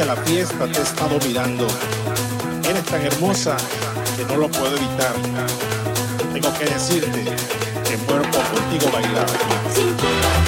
a la fiesta te he estado mirando. Eres tan hermosa que no lo puedo evitar. Tengo que decirte que muero contigo bailar.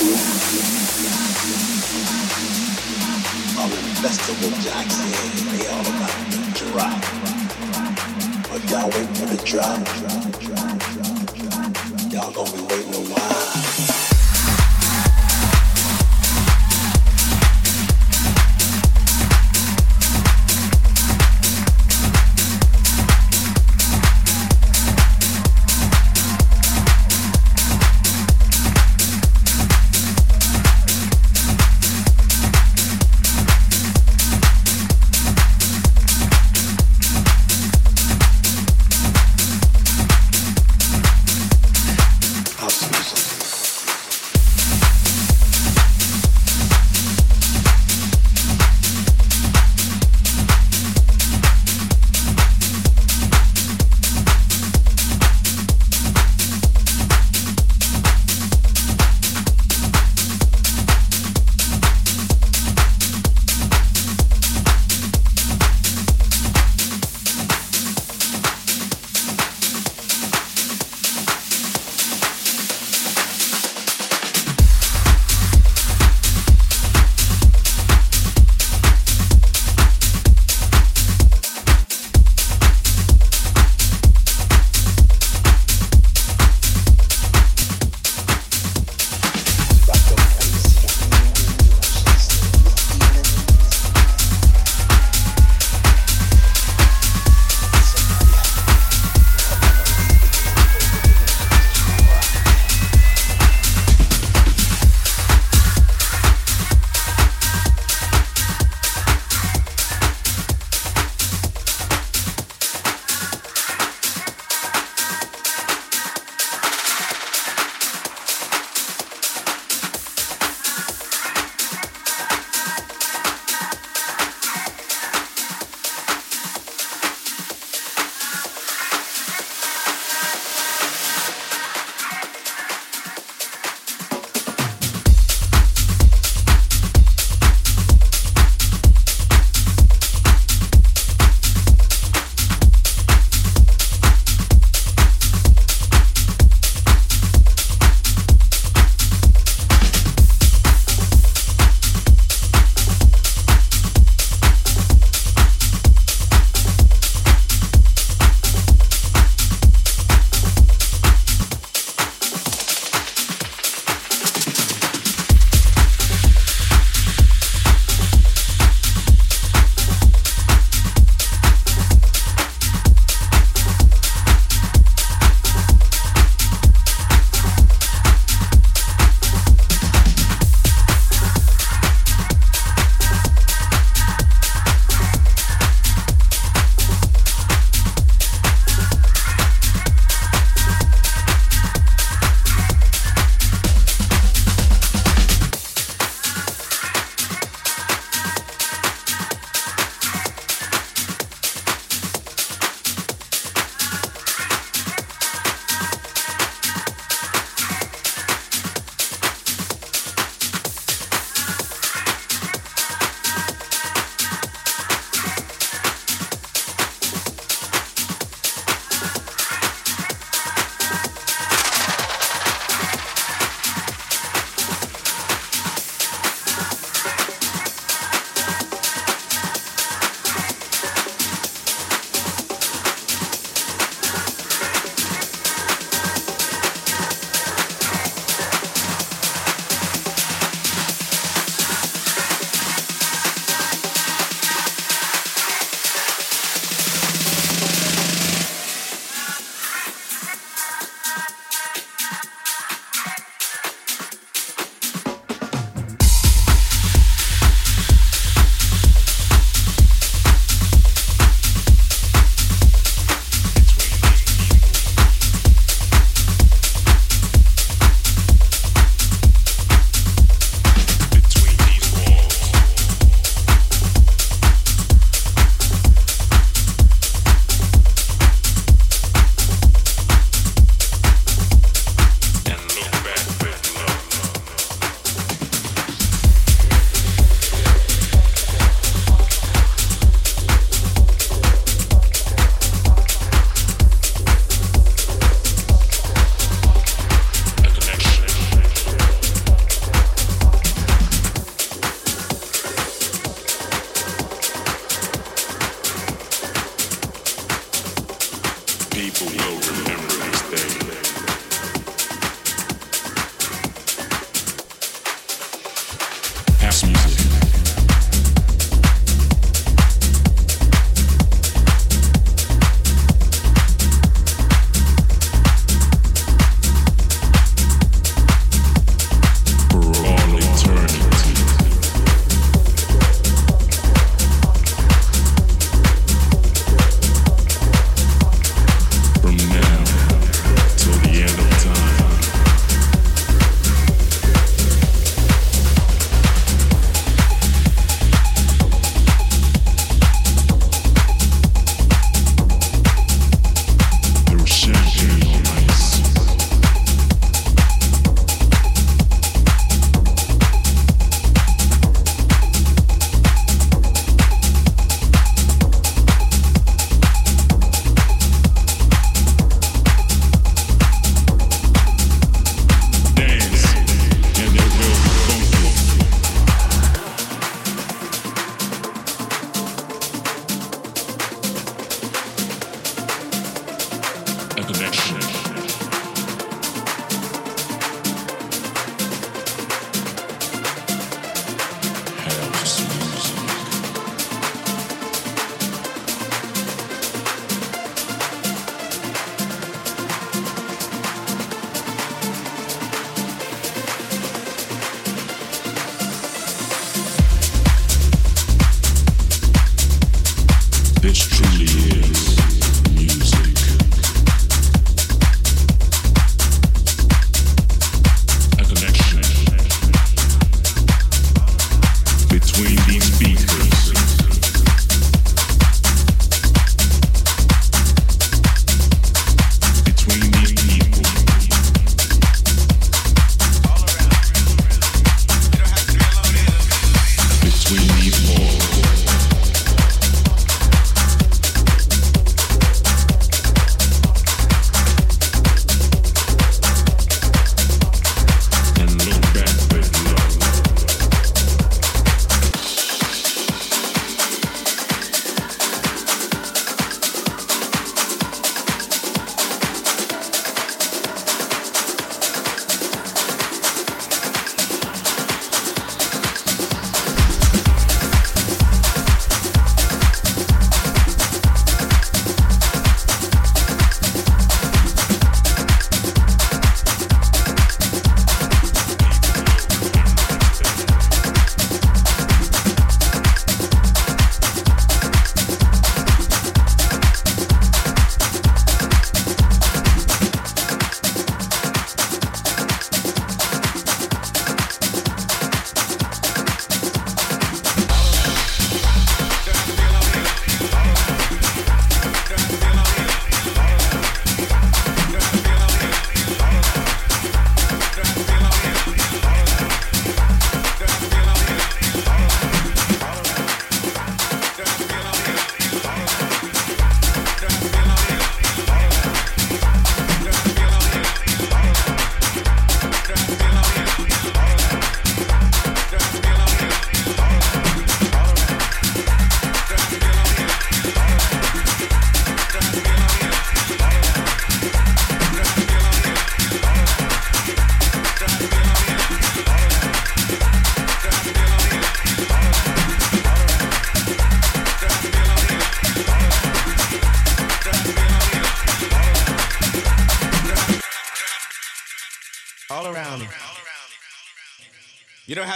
Of Festival Jackson, they all about the drop. But y'all wait for the drop. Y'all gonna be waiting a while.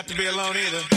Have to be alone either.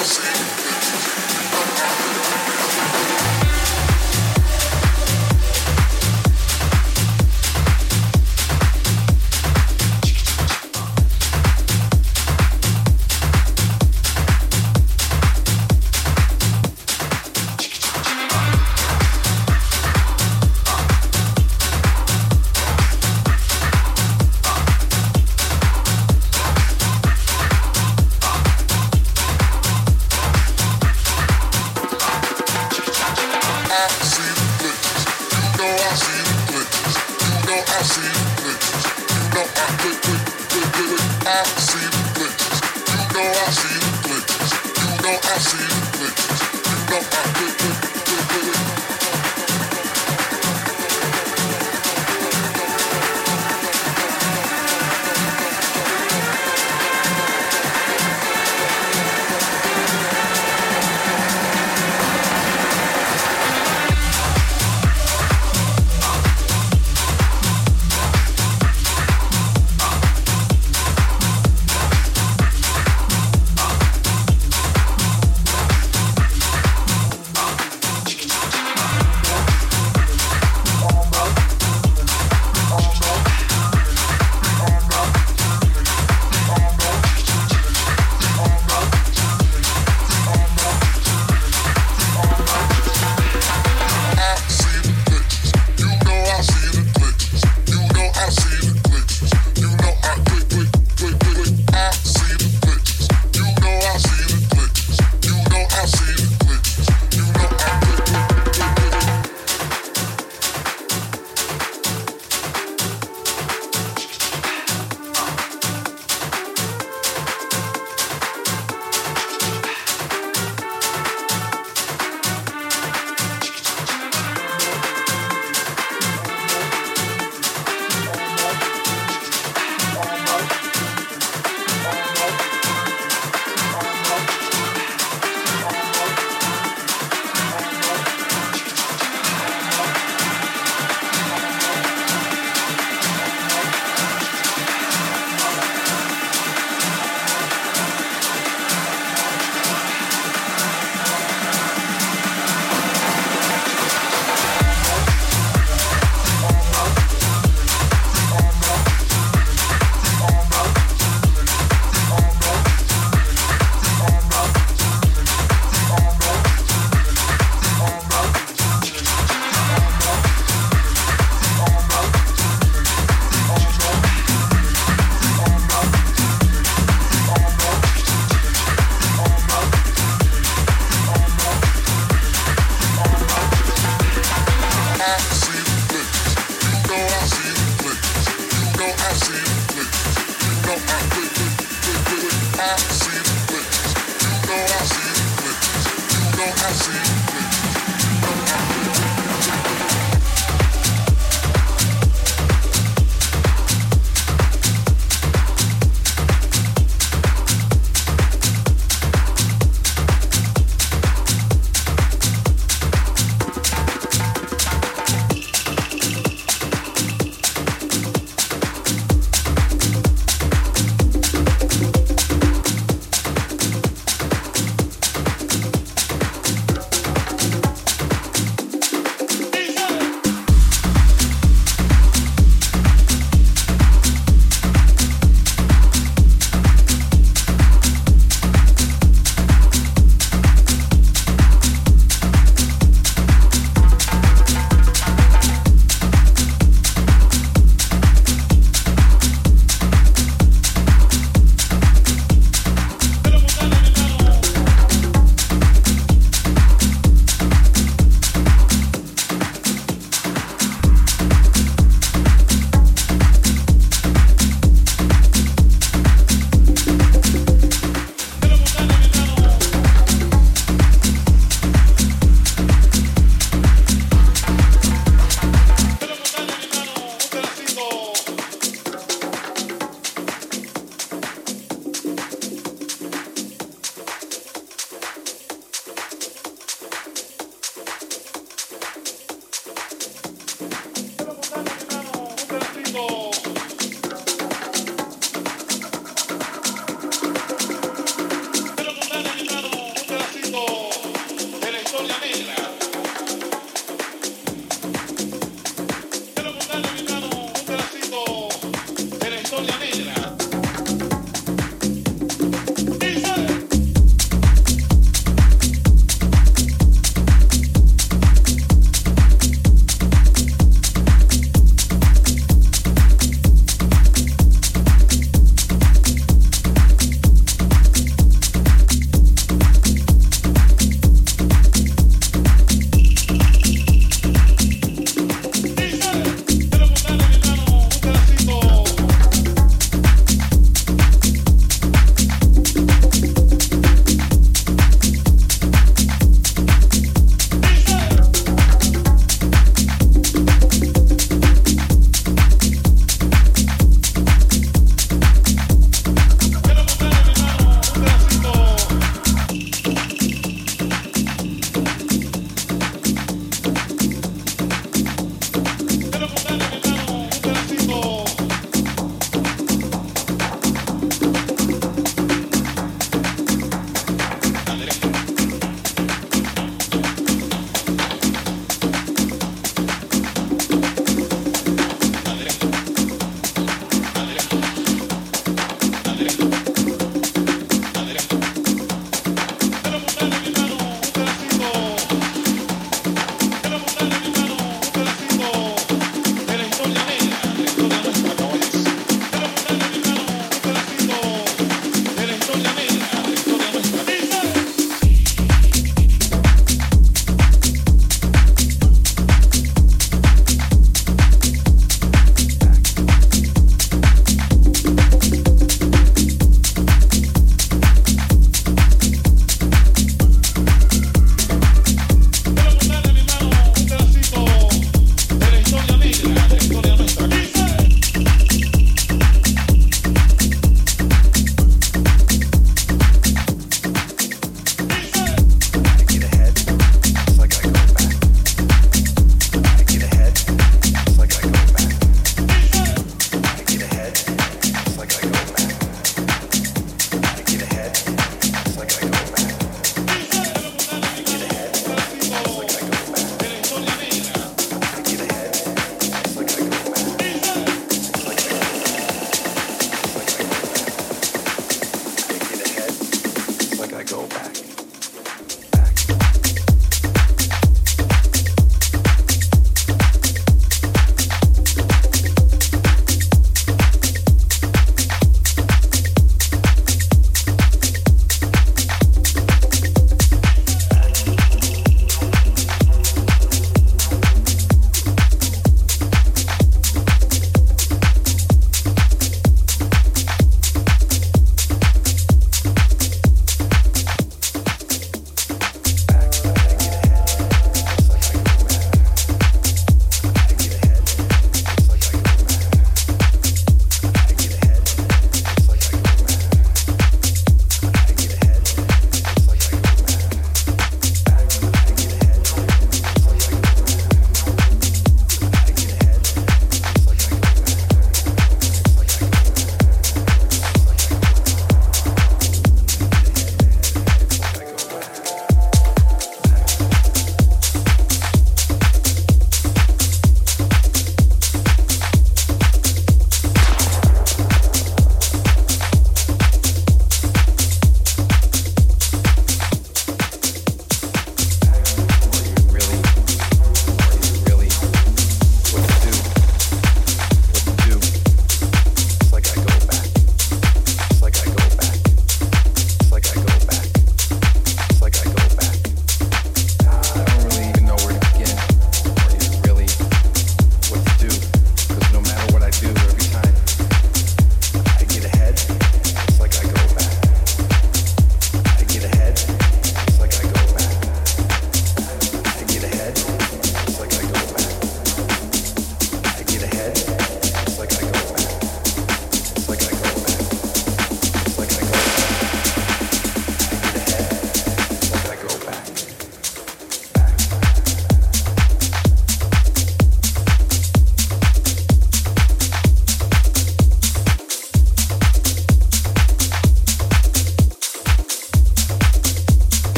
Thank you.